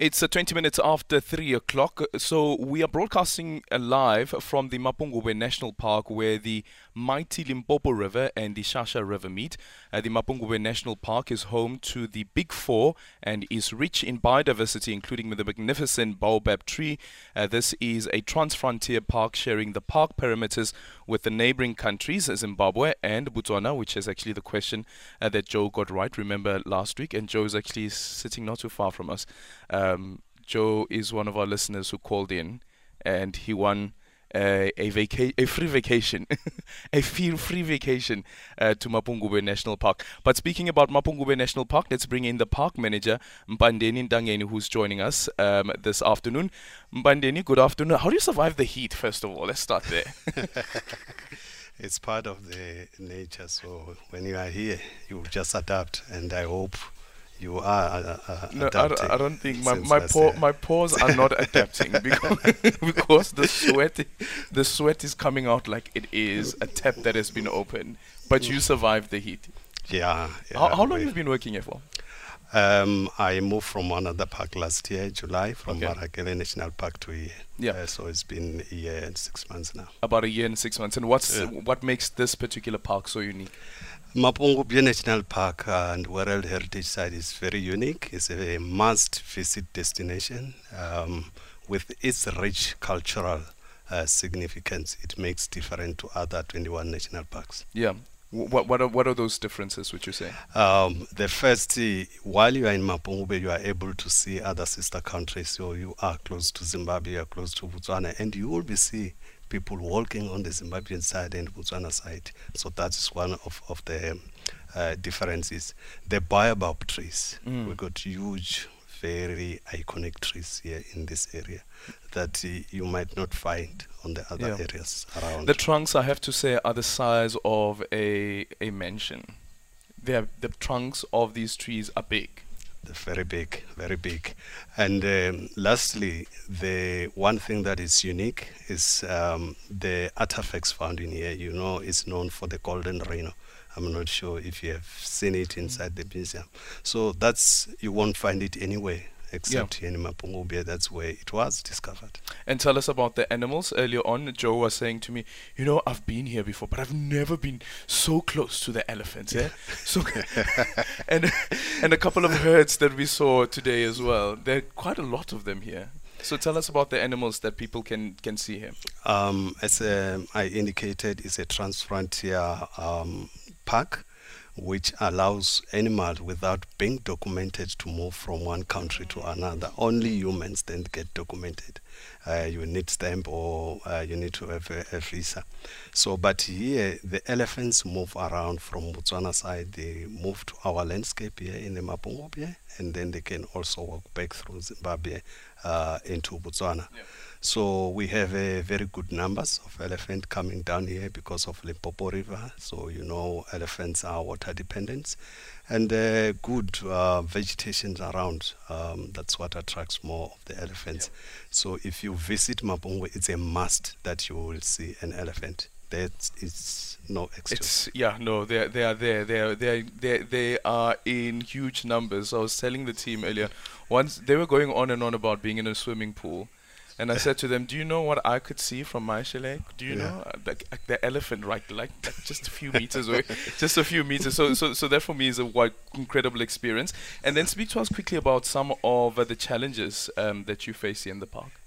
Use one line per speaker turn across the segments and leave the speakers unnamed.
It's uh, 20 minutes after 3 o'clock. So we are broadcasting uh, live from the Mapungubwe National Park where the mighty Limpopo River and the Shashe River meet. Uh, the Mapungubwe National Park is home to the Big Four and is rich in biodiversity, including the magnificent baobab tree. Uh, this is a trans-frontier park sharing the park perimeters with the neighboring countries, Zimbabwe and Botswana, which is actually the question uh, that Joe got right, remember, last week. And Joe is actually sitting not too far from us. Um, Joe is one of our listeners who called in, and he won uh, a vaca- a free vacation, a feel free vacation uh, to Mapungubwe National Park. But speaking about Mapungubwe National Park, let's bring in the park manager Mphandeni Nthangeni, who's joining us um, this afternoon. Mpandeni, good afternoon. How do you survive the heat? First of all, let's start there.
it's part of the nature. So when you are here, you just adapt, and I hope you are uh, uh,
no, I don't, I don't, think my my, paw, my paws are not adapting because because the sweat the sweat is coming out like it is a tap that has been opened. But you survived the heat.
Yeah. yeah
how, how long have you been working here for?
Um, I moved from another park last year, July, from okay. Marakele National Park to here.
Yeah.
Uh, so it's been a year and six months now.
About a year and six months. And what's yeah. what makes this particular park so unique?
Mapungubwe National Park and World Heritage Site is very unique. It's a must-visit destination um, with its rich cultural uh, significance. It makes different to other 21 national parks.
Yeah. What what are what are those differences? Would you say?
Um, the first, uh, while you are in Mapungubwe, you are able to see other sister countries. So you are close to Zimbabwe, you are close to Botswana, and you will be see people walking on the Zimbabwean side and Botswana side. So that is one of, of the uh, differences. The baobab trees, mm. we got huge, very iconic trees here in this area that uh, you might not find on the other yeah. areas around.
The trunks, I have to say, are the size of a a mansion. They the trunks of these trees are big They're
very big, very big. And um, lastly, the one thing that is unique is um, the artifacts found in here. You know, it's known for the golden rhino. I'm not sure if you have seen it inside the museum. So that's you won't find it anywhere except yeah. here in Mapungubwe. That's where it was discovered.
And tell us about the animals. Earlier on, Joe was saying to me, you know, I've been here before, but I've never been so close to the elephants. Yeah. so, and and a couple of herds that we saw today as well. There are quite a lot of them here. So tell us about the animals that people can can see here.
Um, as uh, I indicated, it's a transfrontier um, park which allows animals without being documented to move from one country to another. Only humans then get documented. Uh, you need stamp or uh, you need to have a, a, visa. So, but here the elephants move around from Botswana side. They move to our landscape here in the Mapungubwe, and then they can also walk back through Zimbabwe uh, into Botswana. Yeah. So we have a very good numbers of elephant coming down here because of Limpopo River. So you know elephants are water dependent, and uh, good uh, vegetation around. Um, that's what attracts more of the elephants. Yeah. So if you visit Mapungwe, it's a must that you will see an elephant. That is no excuse.
It's yeah, no, they they are there. They are they they they are in huge numbers. I was telling the team earlier. Once they were going on and on about being in a swimming pool and I said to them, "Do you know what I could see from my chalet? Do you yeah. know uh, the, uh, the, elephant right, like, just a few meters away, just a few meters." So, so, so that for me is a quite incredible experience. And then speak to us quickly about some of uh, the challenges um, that you face here in the park.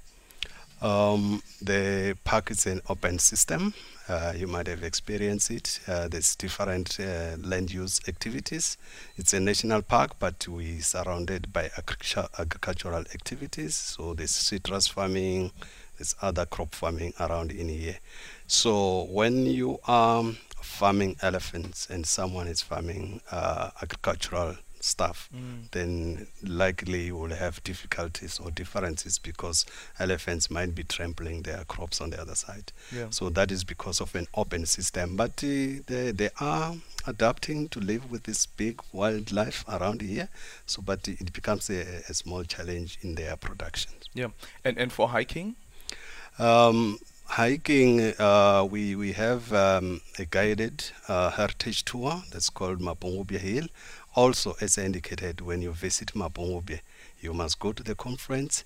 Um, the park is an open system. Uh, you might have experienced it. Uh, there's different uh, land use activities. It's a national park, but we surrounded by agricultural activities. So there's citrus farming, there's other crop farming around in here. So when you are farming elephants and someone is farming uh, agricultural stuff, mm. then likely you will have difficulties or differences because elephants might be trampling their crops on the other side. Yeah. So that is because of an open system. But uh, they, they are adapting to live with this big wildlife around here. So, but it becomes a, a small challenge in their production.
Yeah, and and for hiking.
Um, hiking, uh, we we have um, a guided uh, heritage tour that's called Mapungubwe Hill, also, as I indicated, when you visit Mapungubwe, you must go to the conference.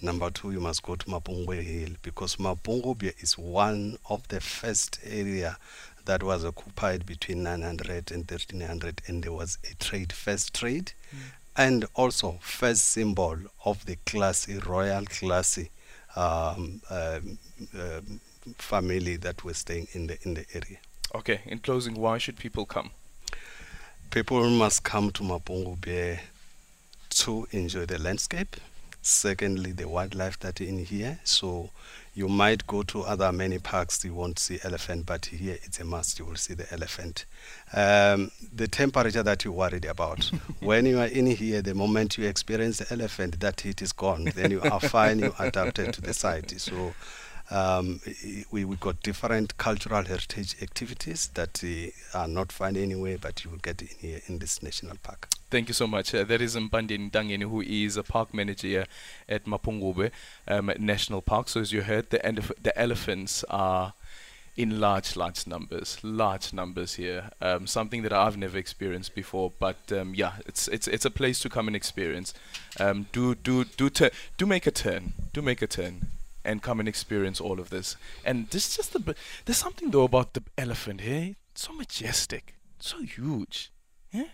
Number two, you must go to Mapungubwe Hill because Mapungubwe is one of the first area that was occupied between 900 and 1300 and there was a trade, first trade mm. and also first symbol of the classy, royal classy um, um, um, family that were staying in the in the area.
Okay. In closing, why should people come?
People must come to Mapungubwe to enjoy the landscape. Secondly, the wildlife that in here. So you might go to other many parks, you won't see elephant, but here it's a must. You will see the elephant. Um, the temperature that you're worried about. when you are in here, the moment you experience the elephant, that heat is gone. Then you are fine. You adapted to the site. So um, we we got different cultural heritage activities that uh, are not found anywhere, but you will get in here in this national park.
Thank you so much. Uh, that is Mpande Nthangeni, who is a park manager at Mapungubwe um, National Park. So as you heard, the, elef- the elephants are in large, large numbers, large numbers here. Um, something that I've never experienced before, but um, yeah, it's it's it's a place to come and experience. Um, do do do do make a turn. Do make a turn and come and experience all of this. And this just the there's something though about the elephant here. It's so majestic, so huge. Yeah.